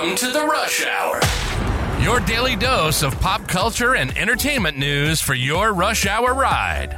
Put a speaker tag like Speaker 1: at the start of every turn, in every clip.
Speaker 1: Welcome to the Rush Hour.
Speaker 2: Your daily dose of pop culture and entertainment news for your rush hour ride.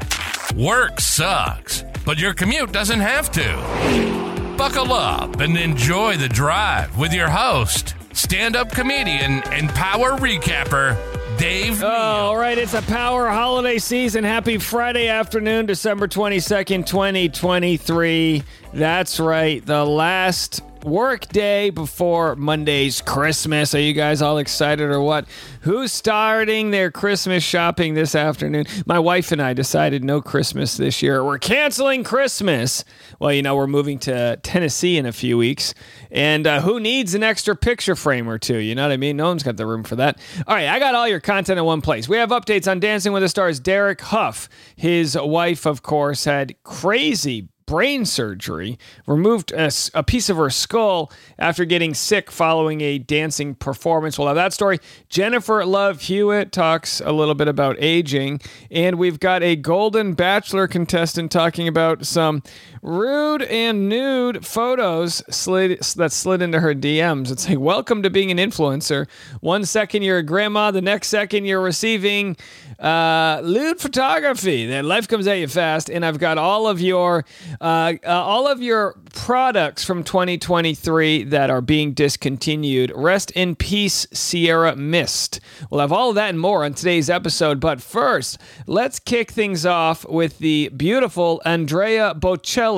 Speaker 2: Work sucks, but your commute doesn't have to. Buckle up and enjoy the drive with your host, stand up comedian, and power recapper, Dave.
Speaker 3: Oh, all right, it's a power holiday season. Happy Friday afternoon, December 22nd, 2023. That's right, the last work day before Monday's Christmas. Are you guys all excited or what? Who's starting their Christmas shopping this afternoon? My wife and I decided no Christmas this year. We're canceling Christmas. Well, you know, we're moving to Tennessee in a few weeks. And uh, who needs an extra picture frame or two? You know what I mean? No one's got the room for that. All right, I got all your content in one place. We have updates on Dancing with the Stars. Derek Hough, his wife, of course, had crazy brain surgery, removed a, a, piece of her skull after getting sick following a dancing performance. We'll have that story. Jennifer Love Hewitt talks a little bit about aging, and we've got a Golden Bachelor contestant talking about some rude and nude photos slid that slid into her DMs. It's like, welcome to being an influencer. One second you're a grandma, the next second you're receiving uh, lewd photography. That life comes at you fast, and I've got all of your uh, uh, all of your products from 2023 that are being discontinued. Rest in peace, Sierra Mist. We'll have all of that and more on today's episode. But first, let's kick things off with the beautiful Andrea Bocelli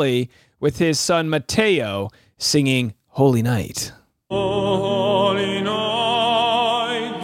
Speaker 3: with his son Matteo singing Holy Night.
Speaker 4: Holy night,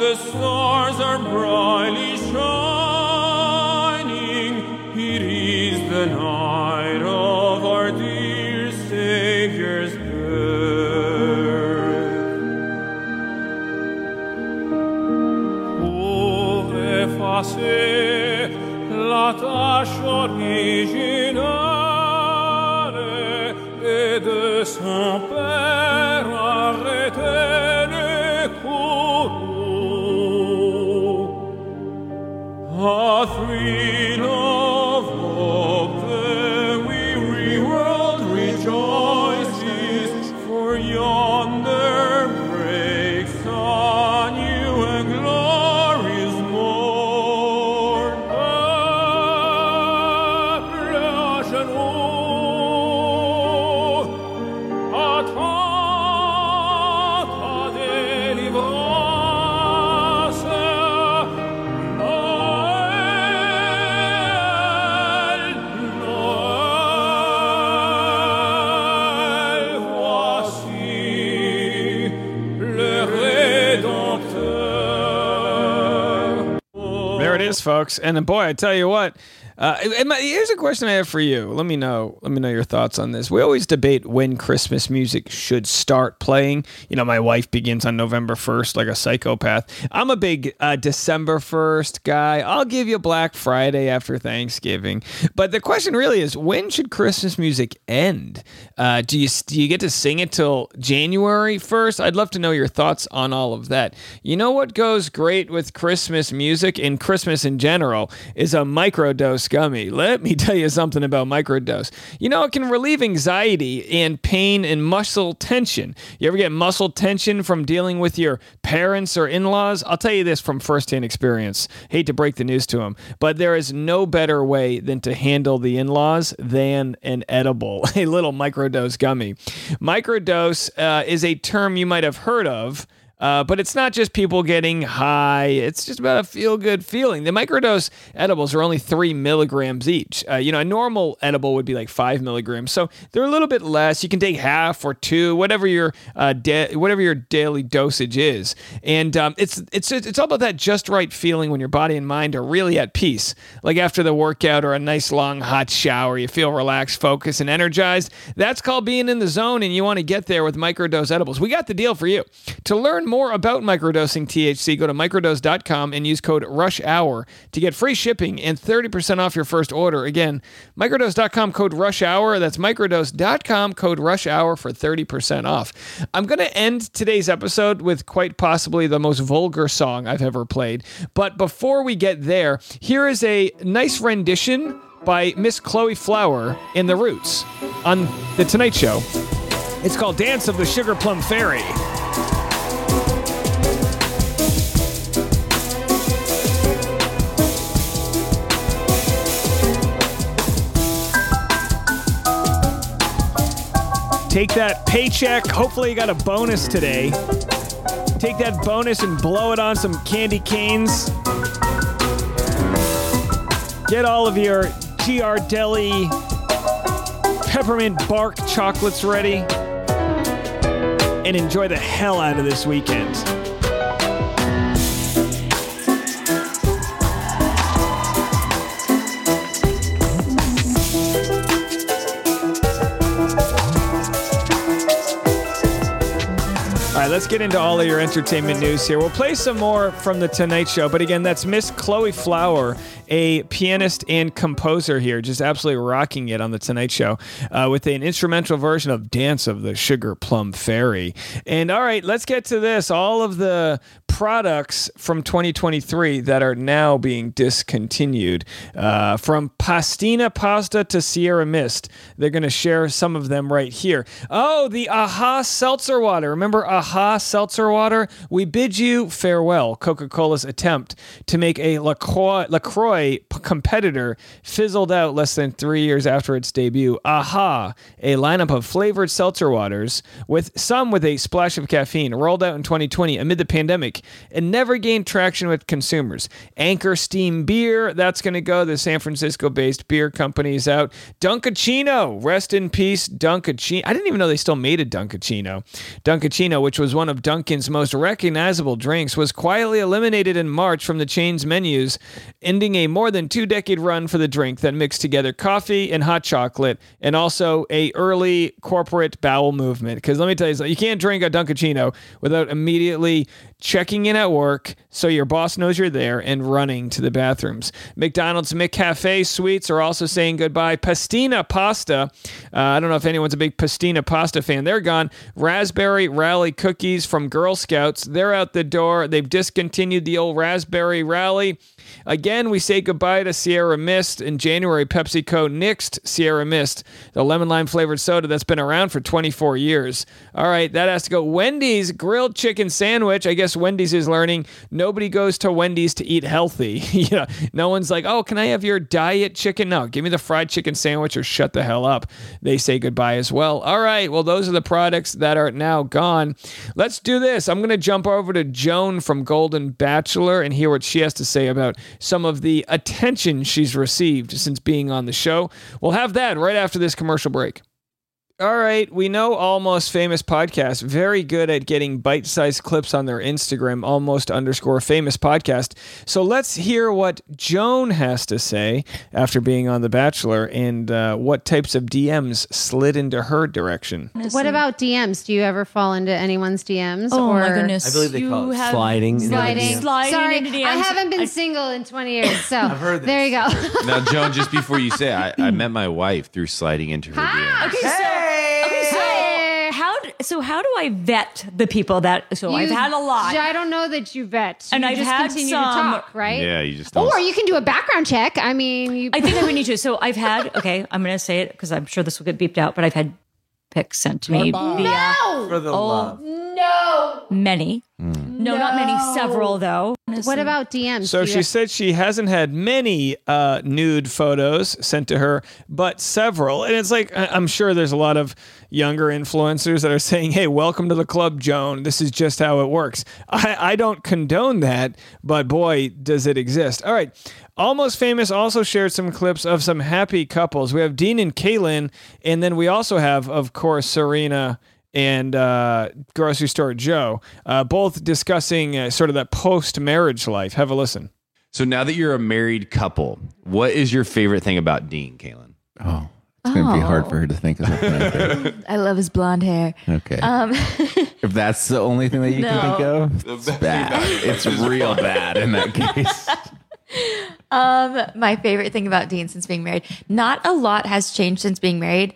Speaker 3: folks. And then, boy, I tell you what. Uh, my- here's a question I have for you. Let me know. Let me know your thoughts on this. We always debate when Christmas music should start playing. You know, my wife begins on November first, like a psychopath. I'm a big uh, December first guy. I'll give you Black Friday after Thanksgiving. But the question really is, when should Christmas music end? Uh, do you do you get to sing it till January first? I'd love to know your thoughts on all of that. You know what goes great with Christmas music and Christmas in general is a microdose gummy. Let me tell you something about microdose. You know, it can relieve anxiety and pain and muscle tension. You ever get muscle tension from dealing with your parents or in laws? I'll tell you this from firsthand experience. Hate to break the news to them, but there is no better way than to handle the in laws than an edible, a little microdose gummy. Microdose uh, is a term you might have heard of. Uh, but it's not just people getting high. It's just about a feel good feeling. The microdose edibles are only three milligrams each. Uh, you know, a normal edible would be like five milligrams, so they're a little bit less. You can take half or two, whatever your uh, da- whatever your daily dosage is. And um, it's it's it's all about that just right feeling when your body and mind are really at peace. Like after the workout or a nice long hot shower, you feel relaxed, focused, and energized. That's called being in the zone, and you want to get there with microdose edibles. We got the deal for you. To learn more about microdosing THC, go to microdose.com and use code RUSHHOUR to get free shipping and 30% off your first order. Again, microdose.com code RUSHHOUR. That's microdose.com code RUSHHOUR for 30% off. I'm going to end today's episode with quite possibly the most vulgar song I've ever played. But before we get there, here is a nice rendition by Miss Chloe Flower in The Roots on The Tonight Show. It's called Dance of the Sugar Plum Fairy. Take that paycheck. Hopefully, you got a bonus today. Take that bonus and blow it on some candy canes. Get all of your Ghirardelli peppermint bark chocolates ready and enjoy the hell out of this weekend. Let's get into all of your entertainment news here. We'll play some more from The Tonight Show, but again, that's Miss Chloe Flower, a pianist and composer here, just absolutely rocking it on The Tonight Show uh, with an instrumental version of Dance of the Sugar Plum Fairy. And all right, let's get to this. All of the products from 2023 that are now being discontinued. Uh, from Pastina Pasta to Sierra Mist. They're going to share some of them right here. Oh, the Aha Seltzer Water. Remember Aha Seltzer Water? We bid you farewell. Coca Cola's attempt to make a LaCroix, LaCroix p- competitor fizzled out less than three years after its debut. Aha, a lineup of flavored seltzer waters, with some with a splash of caffeine, rolled out in 2020 amid the pandemic and never gained traction with consumers. Anchor Steam Beer, that's going to go. The San Francisco based beer company is out. Dunkaccino, rest in peace, Dunkaccino. I didn't even know they still made a Dunkaccino. Dunkaccino, which was one of Dunkin's most recognizable drinks, was quietly eliminated in March from the chain's menus, ending a more than two decade run for the drink that mixed together coffee and hot chocolate and also a early corporate bowel movement. Because let me tell you you can't drink a Dunkaccino without immediately checking in at work so your boss knows you're there and running to the bathrooms. McDonald's McCafe sweets are also saying goodbye. Pastina pasta. Uh, I don't know if anyone's a big Pastina pasta fan. They're gone. Raspberry Rally cookies from Girl Scouts. They're out the door. They've discontinued the old Raspberry Rally. Again, we say goodbye to Sierra Mist. In January, PepsiCo nixed Sierra Mist, the lemon lime flavored soda that's been around for 24 years. All right, that has to go. Wendy's grilled chicken sandwich. I guess Wendy's is learning nobody goes to Wendy's to eat healthy. you know, no one's like, oh, can I have your diet chicken? No, give me the fried chicken sandwich or shut the hell up. They say goodbye as well. All right, well, those are the products that are now gone. Let's do this. I'm going to jump over to Joan from Golden Bachelor and hear what she has to say about some of the attention she's received since being on the show. We'll have that right after this commercial break. All right, we know Almost Famous Podcast, very good at getting bite sized clips on their Instagram, almost underscore famous podcast. So let's hear what Joan has to say after being on The Bachelor and uh, what types of DMs slid into her direction.
Speaker 1: What about DMs? Do you ever fall into anyone's DMs?
Speaker 5: Oh
Speaker 1: or
Speaker 5: my goodness!
Speaker 6: I believe they
Speaker 5: You
Speaker 6: call it
Speaker 5: have-
Speaker 6: sliding.
Speaker 1: Sliding.
Speaker 5: Sliding
Speaker 1: Sorry,
Speaker 5: into DMs.
Speaker 1: I haven't been
Speaker 5: I-
Speaker 1: single in 20 years, so
Speaker 6: heard
Speaker 1: there you go.
Speaker 7: Now, Joan, just before you say, I, I met my wife through sliding into her DMs.
Speaker 5: Okay, so okay, so
Speaker 1: Hey!
Speaker 5: How so how do I vet the people that? So I've had a lot.
Speaker 1: I don't know that you vet.
Speaker 5: And
Speaker 1: you
Speaker 5: I've
Speaker 1: just
Speaker 5: had
Speaker 1: continue
Speaker 5: some-
Speaker 1: to talk, right?
Speaker 7: Yeah, you just don't.
Speaker 1: Or you can do a background check. I mean, you.
Speaker 5: I think I would need to. So I've had okay. I'm going to say it because I'm sure this will get beeped out. But I've had pics sent to me via
Speaker 1: no,
Speaker 6: For the oh, love.
Speaker 1: No.
Speaker 5: many. No, not many. Several though.
Speaker 1: What about DMs?
Speaker 3: So
Speaker 1: Do you-
Speaker 3: she said she hasn't had many uh, nude photos sent to her, but several. And it's like, I- I'm sure there's a lot of younger influencers that are saying, hey, welcome to the club, Joan. This is just how it works. I, I don't condone that, but boy, does it exist. All right. Almost Famous also shared some clips of some happy couples. We have Dean and Caelynn, and then we also have, of course, Serena and uh, grocery store Joe, uh, both discussing uh, sort of that post marriage life. Have a listen.
Speaker 7: So now that you're a married couple, what is your favorite thing about Dean, Caelynn?
Speaker 6: Oh, it's going to be hard for her to think of something.
Speaker 8: I love his blonde hair.
Speaker 6: Okay.
Speaker 8: Um,
Speaker 6: if that's the only thing that you
Speaker 8: No.
Speaker 6: can think of, it's bad. It's real bad in that case.
Speaker 8: um, my favorite thing about Dean since being married, not a lot has changed since being married.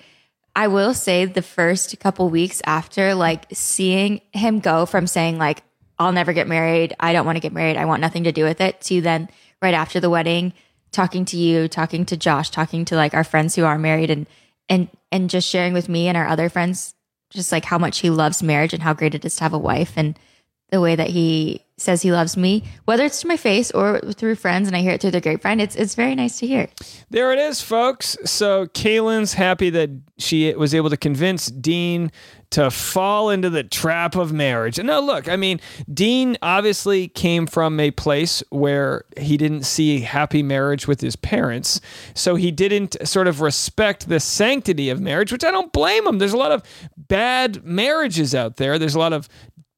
Speaker 8: I will say the first couple weeks after, like seeing him go from saying like, I'll never get married. I don't want to get married. I want nothing to do with it. To then right after the wedding, talking to you, talking to Josh, talking to like our friends who are married and, and, and just sharing with me and our other friends, just like how much he loves marriage and how great it is to have a wife and the way that he says he loves me, whether it's to my face or through friends, and I hear it through the grapevine. It's it's very nice to hear.
Speaker 3: There it is, folks. So Caelynn's happy that she was able to convince Dean to fall into the trap of marriage. And now, look, I mean, Dean obviously came from a place where he didn't see happy marriage with his parents. So he didn't sort of respect the sanctity of marriage, which I don't blame him. There's a lot of bad marriages out there, there's a lot of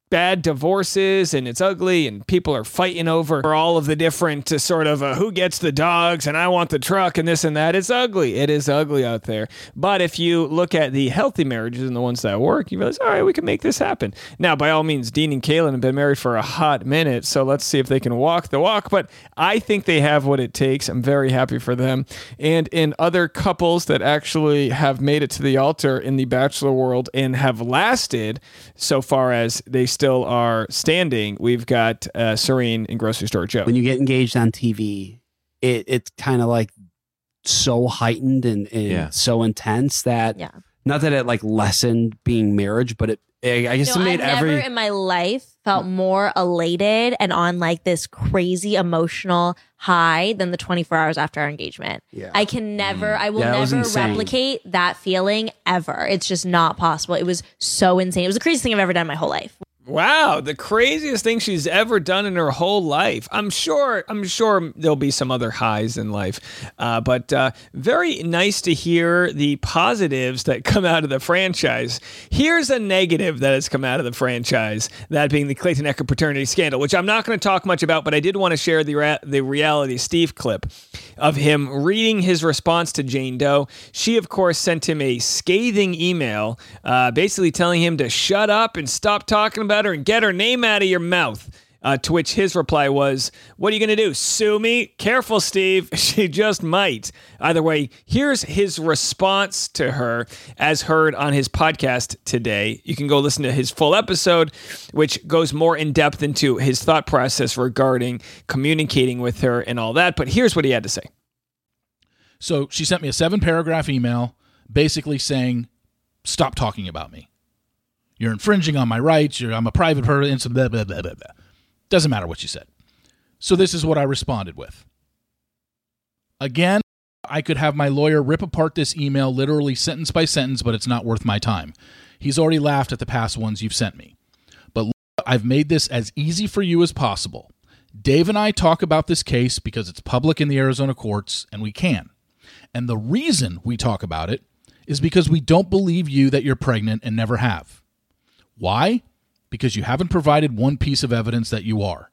Speaker 3: bad divorces and it's ugly and people are fighting over all of the different uh, sort of uh, who gets the dogs and I want the truck and this and that. It's ugly. It is ugly out there. But if you look at the healthy marriages and the ones that work, you realize, all right, we can make this happen. Now, by all means, Dean and Caelynn have been married for a hot minute, so let's see if they can walk the walk. But I think they have what it takes. I'm very happy for them. And in other couples that actually have made it to the altar in the bachelor world and have lasted so far as they still are standing, we've got uh, Serena and Grocery Store Joe.
Speaker 9: when you get engaged on TV, it it's kind of like so heightened and, and
Speaker 7: Yeah.
Speaker 9: so intense that
Speaker 10: Yeah.
Speaker 9: not that it like lessened being marriage, but it I I guess
Speaker 10: No,
Speaker 9: it made
Speaker 10: I've
Speaker 9: every
Speaker 10: never in my life felt more elated and on like this crazy emotional high than the 24 hours after our engagement.
Speaker 9: Yeah.
Speaker 10: I can never, I will
Speaker 9: Yeah,
Speaker 10: never replicate that feeling ever. It's just not possible. It was so insane. It was the craziest thing I've ever done in my whole life.
Speaker 3: Wow, the craziest thing she's ever done in her whole life. I'm sure. I'm sure there'll be some other highs in life, uh, but uh, very nice to hear the positives that come out of the franchise. Here's a negative that has come out of the franchise. That being the Clayton Echard paternity scandal, which I'm not going to talk much about, but I did want to share the the reality Steve clip of him reading his response to Jane Doe. She, of course, sent him a scathing email, uh, basically telling him to shut up and stop talking about her and get her name out of your mouth. Uh, to which his reply was, What are you going to do? Sue me? Careful, Steve. She just might. Either way, here's his response to her as heard on his podcast today. You can go listen to his full episode, which goes more in depth into his thought process regarding communicating with her and all that. But here's what he had to say.
Speaker 11: So she sent me a seven paragraph email basically saying, Stop talking about me. You're infringing on my rights. You're, I'm a private person. Blah, blah, blah, blah, blah. Doesn't matter what you said. So this is what I responded with. Again, I could have my lawyer rip apart this email literally sentence by sentence, but it's not worth my time. He's already laughed at the past ones you've sent me. But I've made this as easy for you as possible. Dave and I talk about this case because it's public in the Arizona courts, and we can. And the reason we talk about it is because we don't believe you that you're pregnant and never have. Why? Because you haven't provided one piece of evidence that you are.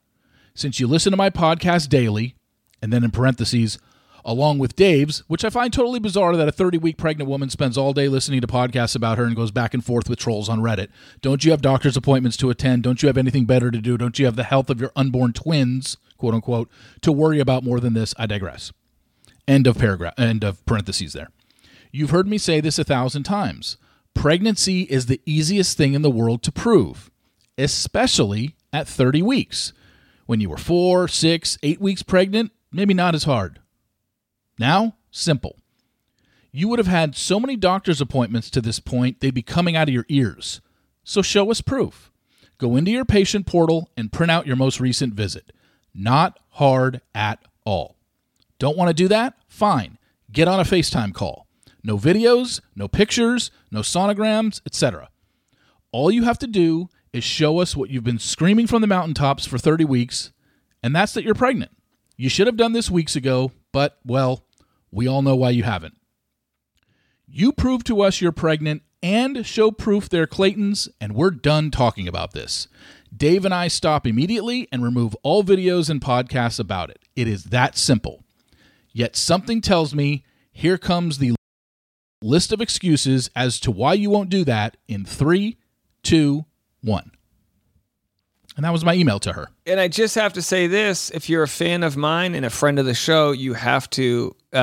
Speaker 11: Since you listen to my podcast daily, and then in parentheses, along with Dave's, which I find totally bizarre that a 30 week pregnant woman spends all day listening to podcasts about her and goes back and forth with trolls on Reddit. Don't you have doctor's appointments to attend? Don't you have anything better to do? Don't you have the health of your unborn twins, quote unquote, to worry about more than this? I digress. End of paragraph, end of parentheses there. You've heard me say this a thousand times. Pregnancy is the easiest thing in the world to prove, especially at 30 weeks. When you were four, six, eight weeks pregnant, maybe not as hard. Now, simple. You would have had so many doctor's appointments to this point, they'd be coming out of your ears. So show us proof. Go into your patient portal and print out your most recent visit. Not hard at all. Don't want to do that? Fine. Get on a FaceTime call. No videos, no pictures, no sonograms, etc. All you have to do is show us what you've been screaming from the mountaintops for 30 weeks, and that's that you're pregnant. You should have done this weeks ago, but, well, we all know why you haven't. You prove to us you're pregnant and show proof they're Clayton's, and we're done talking about this. Dave and I stop immediately and remove all videos and podcasts about it. It is that simple. Yet something tells me here comes the list of excuses as to why you won't do that in three, two, one. And that was my email to her.
Speaker 3: And I just have to say this: if you're a fan of mine and a friend of the show, you have to uh,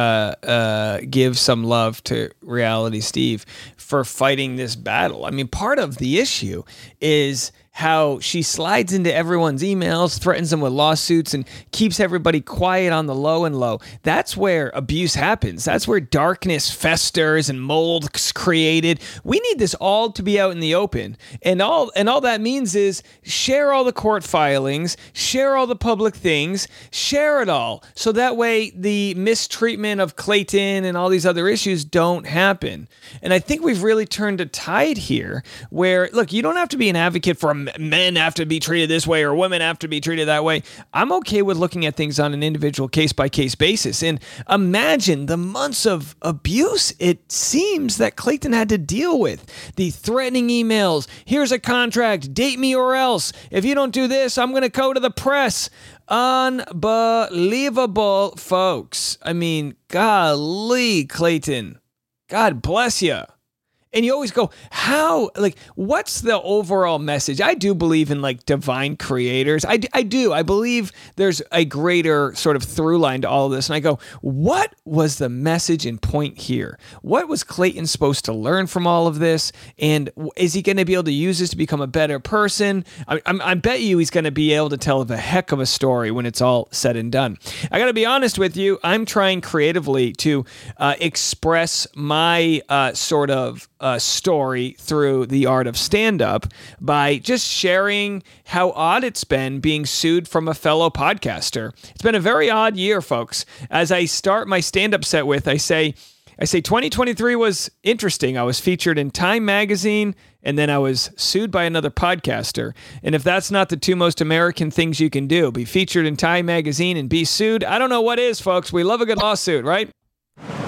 Speaker 3: uh, give some love to Reality Steve for fighting this battle. I mean, part of the issue is how she slides into everyone's emails, threatens them with lawsuits, and keeps everybody quiet on the low and low. That's where abuse happens. That's where darkness festers and mold's created. We need this all to be out in the open. And all and all that means is share all the court filings, share all the public things, share it all. So that way the mistreatment of Clayton and all these other issues don't happen. And I think we've really turned a tide here where look, you don't have to be an advocate for men have to be treated this way or women have to be treated that way. I'm okay with looking at things on an individual case by case basis. And imagine the months of abuse it seems that Clayton had to deal with. The threatening emails, here's a contract, date me or else. If you don't do this, I'm going to go to the press. Unbelievable, folks. I mean, golly, Clayton. God bless you and you always go how? Like what's the overall message? I do believe in like divine creators. I, I do. I believe there's a greater sort of through line to all of this. And i go what was the message and point here? What was clayton supposed to learn from all of this? And is he going to be able to use this to become a better person? I, I, I bet you he's going to be able to tell a heck of a story when it's all said and done. I got to be honest with you. I'm trying creatively to uh, express my uh, sort of uh, story through the art of stand up by just sharing how odd it's been being sued from a fellow podcaster. It's been a very odd year, folks. As I start my stand up set with, I say, I say 2023 was interesting. I was featured in Time magazine and then I was sued by another podcaster. And if that's not the two most American things you can do, be featured in Time magazine and be sued, I don't know what is, folks. We love a good lawsuit, right?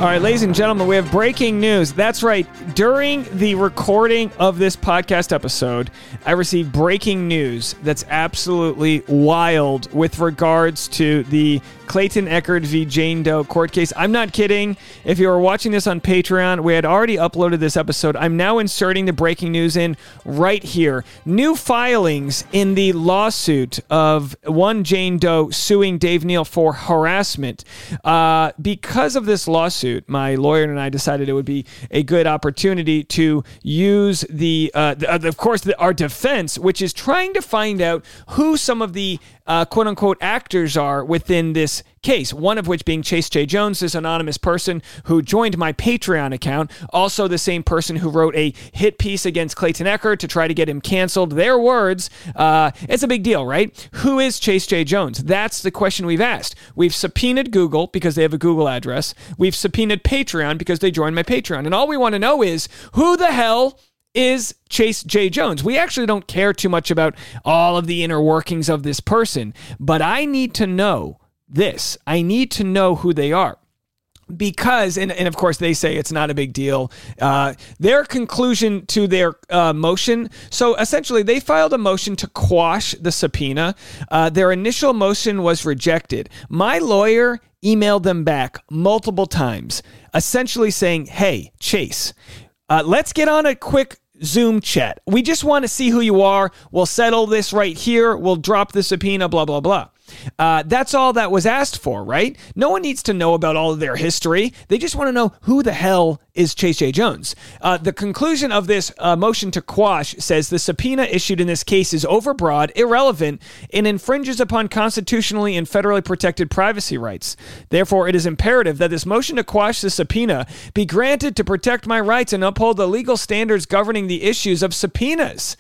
Speaker 3: All right, ladies and gentlemen, we have breaking news. That's right. During the recording of this podcast episode, I received breaking news that's absolutely wild with regards to the Clayton Echard v. Jane Doe court case. I'm not kidding. If you are watching this on Patreon, we had already uploaded this episode. I'm now inserting the breaking news in right here. New filings in the lawsuit of one Jane Doe suing Dave Neal for harassment. Uh, because of this lawsuit, my lawyer and I decided it would be a good opportunity to use the, uh, the of course, the, our defense, which is trying to find out who some of the uh, quote unquote actors are within this case. One of which being Chase J. Jones, this anonymous person who joined my Patreon account. Also, the same person who wrote a hit piece against Clayton Echard to try to get him canceled. Their words. Uh, it's a big deal, right? Who is Chase J. Jones? That's the question we've asked. We've subpoenaed Google because they have a Google address. We've subpoenaed Patreon because they joined my Patreon. And all we want to know is who the hell is Chase J. Jones. We actually don't care too much about all of the inner workings of this person, but I need to know this. I need to know who they are. Because, and, and of course, they say it's not a big deal. Uh, their conclusion to their uh, motion so essentially, they filed a motion to quash the subpoena. Uh, their initial motion was rejected. My lawyer emailed them back multiple times, essentially saying, Hey, Chase, uh, let's get on a quick Zoom chat. We just want to see who you are. We'll settle this right here. We'll drop the subpoena, blah, blah, blah. Uh, that's all that was asked for, right? No one needs to know about all of their history. They just want to know who the hell is Chase J. Jones. Uh, the conclusion of this uh, motion to quash says the subpoena issued in this case is overbroad, irrelevant, and infringes upon constitutionally and federally protected privacy rights. Therefore, it is imperative that this motion to quash the subpoena be granted to protect my rights and uphold the legal standards governing the issues of subpoenas.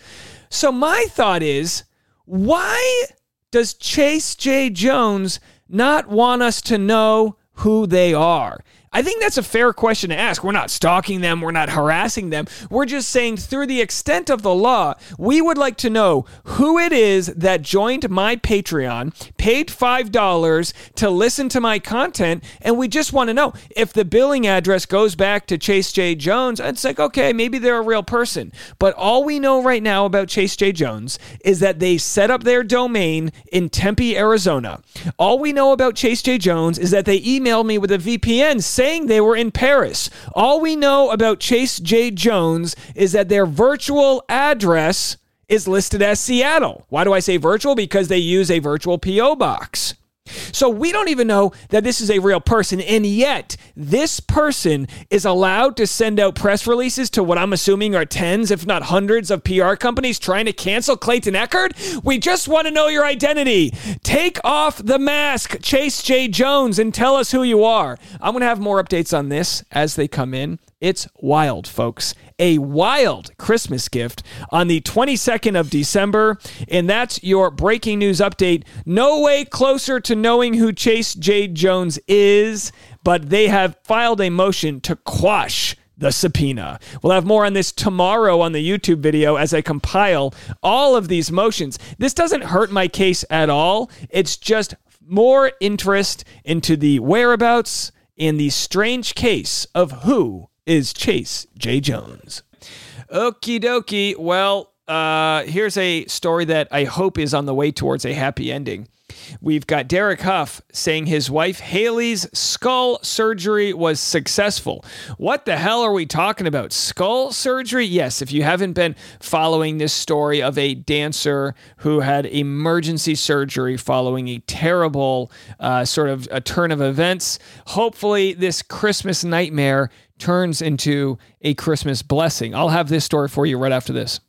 Speaker 3: So, my thought is why does Chase J. Jones not want us to know who they are? I think that's a fair question to ask. We're not stalking them, we're not harassing them. We're just saying, through the extent of the law, we would like to know who it is that joined my Patreon, paid $5 to listen to my content, and we just want to know if the billing address goes back to Chase J. Jones. It's like, okay, maybe they're a real person. But all we know right now about Chase J. Jones is that they set up their domain in Tempe, Arizona. All we know about Chase J. Jones is that they emailed me with a VPN saying they were in Paris. All we know about Chase J. Jones is that their virtual address is listed as Seattle. Why do I say virtual? Because they use a virtual P.O. box. So we don't even know that this is a real person. And yet, this person is allowed to send out press releases to what I'm assuming are tens, if not hundreds, of PR companies trying to cancel Clayton Echard. We just want to know your identity. Take off the mask, Chase J. Jones, and tell us who you are. I'm going to have more updates on this as they come in. It's wild, folks. A wild Christmas gift on the 22nd of December. And that's your breaking news update. No way closer to knowing who Chase Jade Jones is, but they have filed a motion to quash the subpoena. We'll have more on this tomorrow on the YouTube video as I compile all of these motions. This doesn't hurt my case at all. It's just more interest into the whereabouts in the strange case of who is Chase J. Jones. Okie dokie. Well, uh, here's a story that I hope is on the way towards a happy ending. We've got Derek Hough saying his wife Hayley's skull surgery was successful. What the hell are we talking about? Skull surgery? Yes, if you haven't been following this story of a dancer who had emergency surgery following a terrible uh, sort of a turn of events, hopefully this Christmas nightmare turns into a Christmas blessing. I'll have this story for you right after this.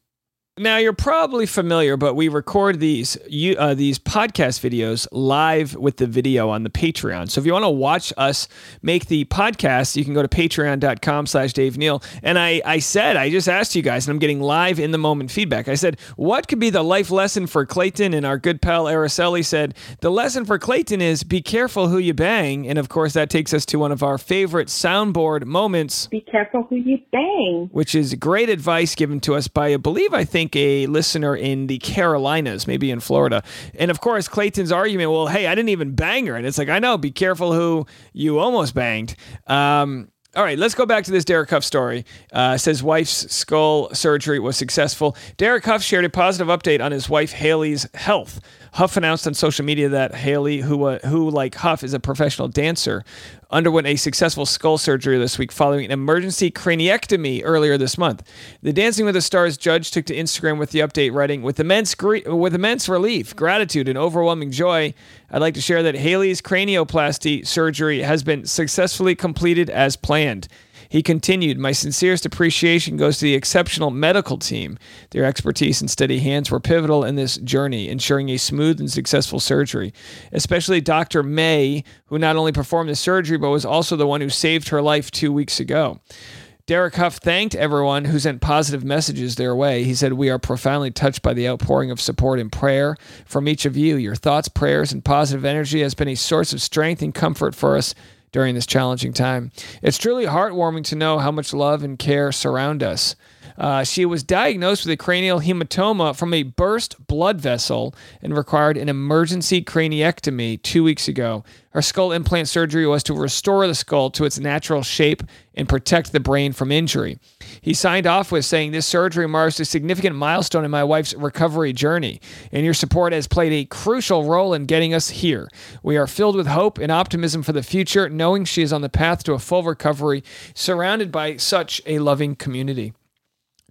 Speaker 3: Now you're probably familiar, but we record these you, uh, these podcast videos live with the video on the Patreon. So if you want to watch us make the podcast, you can go to patreon.com slash Dave Neal. And I, I said, I just asked you guys, and I'm getting live in the moment feedback. I said, what could be the life lesson for Clayton? And our good pal Araceli said, the lesson for Clayton is be careful who you bang. And of course, that takes us to one of our favorite soundboard moments.
Speaker 12: Be careful who you bang.
Speaker 3: Which is great advice given to us by, I believe, I think a listener in the Carolinas, maybe in Florida. And of course, Clayton's argument, well, hey, I didn't even bang her. And it's like, I know, be careful who you almost banged. Um, all right, let's go back to this Derek Hough story. Uh, says wife's skull surgery was successful. Derek Hough shared a positive update on his wife Hayley's health. Hough announced on social media that Hayley, who uh, who like Hough is a professional dancer, underwent a successful skull surgery this week following an emergency craniectomy earlier this month. The Dancing with the Stars judge took to Instagram with the update, writing, "With immense gre- with immense relief, gratitude, and overwhelming joy, I'd like to share that Hayley's cranioplasty surgery has been successfully completed as planned." He continued, My sincerest appreciation goes to the exceptional medical team. Their expertise and steady hands were pivotal in this journey, ensuring a smooth and successful surgery. Especially Dr. May, who not only performed the surgery, but was also the one who saved her life two weeks ago. Derek Hough thanked everyone who sent positive messages their way. He said, We are profoundly touched by the outpouring of support and prayer from each of you. Your thoughts, prayers, and positive energy has been a source of strength and comfort for us during this challenging time. It's truly heartwarming to know how much love and care surround us. Uh, she was diagnosed with a cranial hematoma from a burst blood vessel and required an emergency craniectomy two weeks ago. Her skull implant surgery was to restore the skull to its natural shape and protect the brain from injury. He signed off with saying, This surgery marks a significant milestone in my wife's recovery journey, and your support has played a crucial role in getting us here. We are filled with hope and optimism for the future, knowing she is on the path to a full recovery, surrounded by such a loving community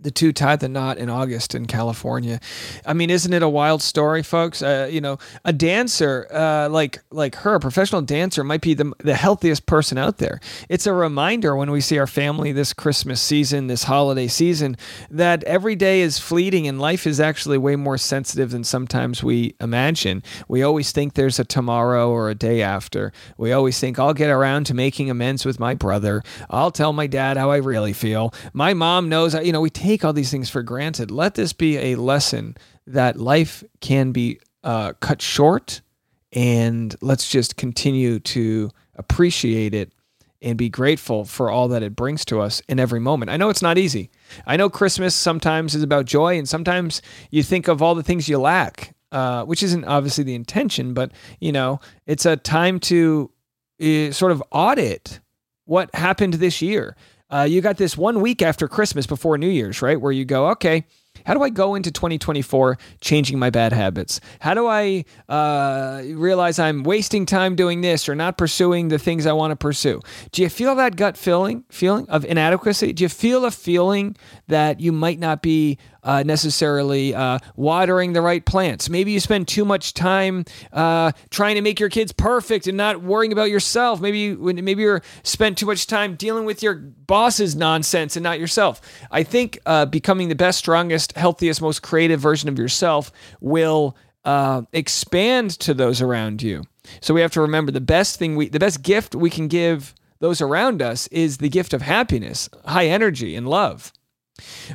Speaker 3: the two tied the knot in August in California. I mean, isn't it a wild story, folks? Uh, you know, a dancer uh, like like her, a professional dancer, might be the the healthiest person out there. It's a reminder when we see our family this Christmas season, this holiday season, that every day is fleeting and life is actually way more sensitive than sometimes we imagine. We always think there's a tomorrow or a day after. We always think I'll get around to making amends with my brother. I'll tell my dad how I really feel. My mom knows. You know, we take take all these things for granted. Let this be a lesson that life can be uh, cut short, and let's just continue to appreciate it and be grateful for all that it brings to us in every moment. I know it's not easy. I know Christmas sometimes is about joy, and sometimes you think of all the things you lack, uh, which isn't obviously the intention, but you know, it's a time to uh, sort of audit what happened this year. Uh, you got this one week after Christmas before New Year's, right? Where you go, okay, how do I go into 2024 changing my bad habits? How do I uh, realize I'm wasting time doing this or not pursuing the things I want to pursue? Do you feel that gut feeling, feeling of inadequacy? Do you feel a feeling that you might not be uh, necessarily uh, watering the right plants. Maybe you spend too much time uh, trying to make your kids perfect and not worrying about yourself. Maybe you, maybe you're spent too much time dealing with your boss's nonsense and not yourself. I think uh, becoming the best, strongest, healthiest, most creative version of yourself will uh, expand to those around you. So we have to remember the best thing we, the best gift we can give those around us is the gift of happiness, high energy, and love.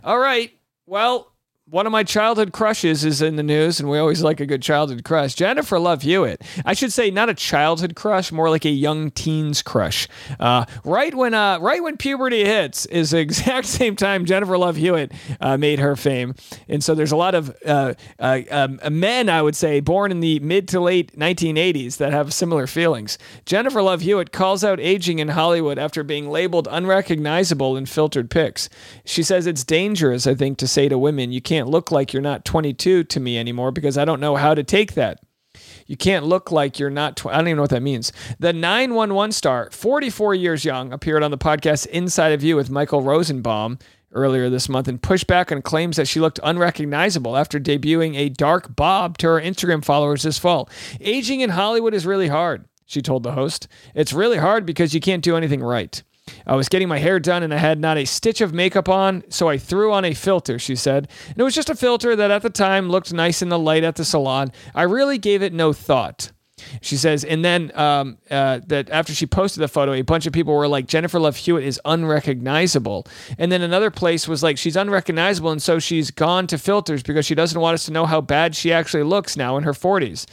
Speaker 3: All right. Well, one of my childhood crushes is in the news, and we always like a good childhood crush. Jennifer Love Hewitt. I should say not a childhood crush, more like a young teens crush. Uh, right when uh, right when puberty hits is the exact same time Jennifer Love Hewitt uh, made her fame, and so there's a lot of uh, uh, um, men, I would say, born in the mid to late 1980s that have similar feelings. Jennifer Love Hewitt calls out aging in Hollywood after being labeled unrecognizable in filtered pics. She says it's dangerous, I think, to say to women, you can't look like you're not 22 to me anymore because I don't know how to take that. You can't look like you're not. Tw- I don't even know what that means. The 911 star, 44 years young, appeared on the podcast Inside of You with Michael Rosenbaum earlier this month and pushed back on claims that she looked unrecognizable after debuting a dark bob to her Instagram followers this fall. Aging in Hollywood is really hard, she told the host. It's really hard because you can't do anything right. I was getting my hair done and I had not a stitch of makeup on, so I threw on a filter, she said. And it was just a filter that at the time looked nice in the light at the salon. I really gave it no thought. She says, and then um, uh, that after she posted the photo, a bunch of people were like, Jennifer Love Hewitt is unrecognizable. And then another place was like, she's unrecognizable, and so she's gone to filters because she doesn't want us to know how bad she actually looks now in her 40s.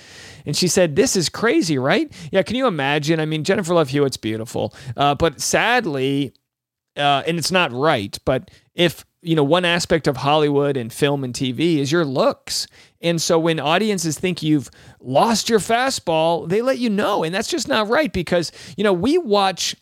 Speaker 3: And she said, This is crazy, right? Yeah, can you imagine? I mean, Jennifer Love Hewitt's beautiful. Uh, but sadly, uh, and it's not right, but if you know one aspect of Hollywood and film and TV is your looks. And so when audiences think you've lost your fastball, they let you know. And that's just not right because, you know, we watch,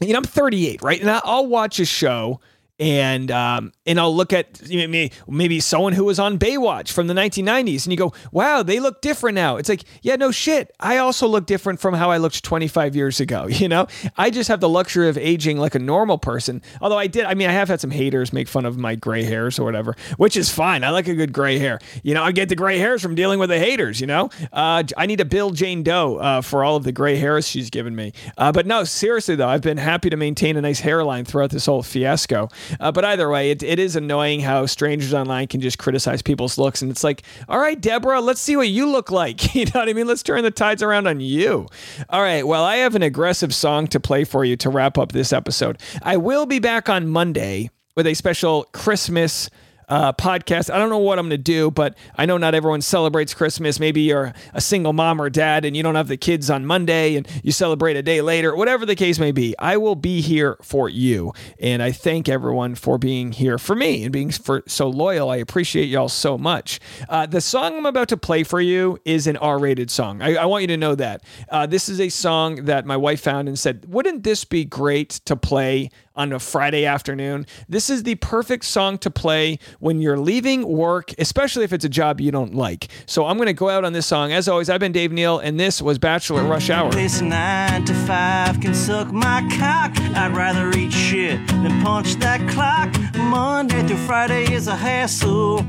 Speaker 3: you know, I'm 38, right? And I'll watch a show and um, and I'll look at maybe, maybe someone who was on Baywatch from the 1990s, and you go, "Wow, they look different now." It's like, yeah, no shit. I also look different from how I looked 25 years ago. You know, I just have the luxury of aging like a normal person. Although I did, I mean, I have had some haters make fun of my gray hairs or whatever, which is fine. I like a good gray hair. You know, I get the gray hairs from dealing with the haters. You know, uh, I need to build Jane Doe uh, for all of the gray hairs she's given me. Uh, but no, seriously though, I've been happy to maintain a nice hairline throughout this whole fiasco. Uh, but either way, it, it is annoying how strangers online can just criticize people's looks. And it's like, all right, Deborah, let's see what you look like. You know what I mean? Let's turn the tides around on you. All right. Well, I have an aggressive song to play for you to wrap up this episode. I will be back on Monday with a special Christmas uh, podcast. I don't know what I'm going to do, but I know not everyone celebrates Christmas. Maybe you're a single mom or dad and you don't have the kids on Monday and you celebrate a day later, whatever the case may be. I will be here for you. And I thank everyone for being here for me and being for so loyal. I appreciate y'all so much. Uh, the song I'm about to play for you is an R rated song. I, I, want you to know that. Uh, this is a song that my wife found and said, Wouldn't this be great to play on a Friday afternoon. This is the perfect song to play when you're leaving work, especially if it's a job you don't like. So I'm going to go out on this song. As always, I've been Dave Neal, and this was Bachelor Rush Hour.
Speaker 13: This nine to five can suck my cock. I'd rather eat shit than punch that clock. Monday through Friday is a hassle.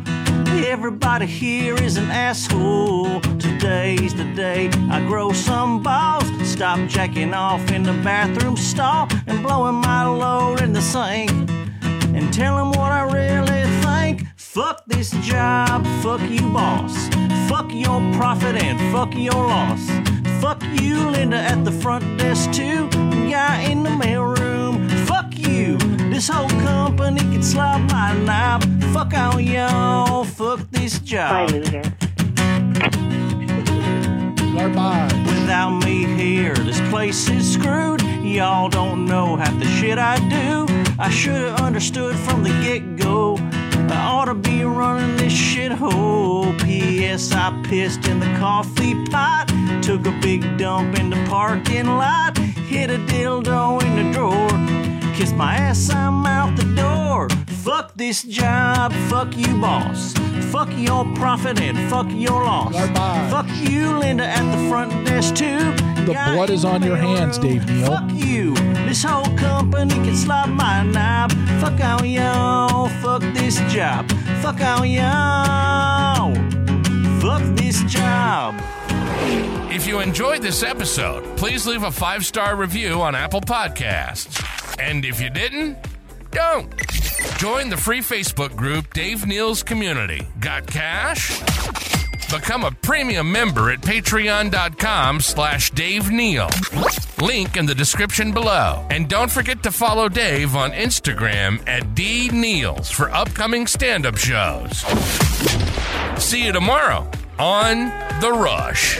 Speaker 13: Everybody here is an asshole. Today's the day I grow some balls. Stop jacking off in the bathroom stall and blowing my load in the sink. And tell them what I really think. Fuck this job, fuck you, boss. Fuck your profit and fuck your loss. Fuck you, Linda, at the front desk, too. Guy in the mailroom. Fuck you. This whole company can slap my knob. Fuck all y'all. Fuck this job.
Speaker 12: Bye, loser.
Speaker 13: Without me here, this place is screwed. Y'all don't know half the shit I do. I should have understood from the get go. I ought to be running this shithole. P.S. I pissed in the coffee pot. Took a big dump in the parking lot. Hit a dildo in the drawer. Kiss my ass, I'm out the door. Fuck this job, fuck you, boss. Fuck your profit and fuck your loss. Fuck you, Linda, at the front desk, too.
Speaker 11: The blood is on your hands, Dave Neal.
Speaker 13: Fuck you. This whole company can slap my knob. Fuck all y'all. Fuck this job. Fuck all y'all. Fuck this job.
Speaker 2: If you enjoyed this episode, please leave a five star review on Apple Podcasts. And if you didn't, don't. Join the free Facebook group Dave Neal's Community. Got cash? Become a premium member at patreon.com slash Dave Neal. Link in the description below. And don't forget to follow Dave on Instagram at D for upcoming stand-up shows. See you tomorrow on The Rush.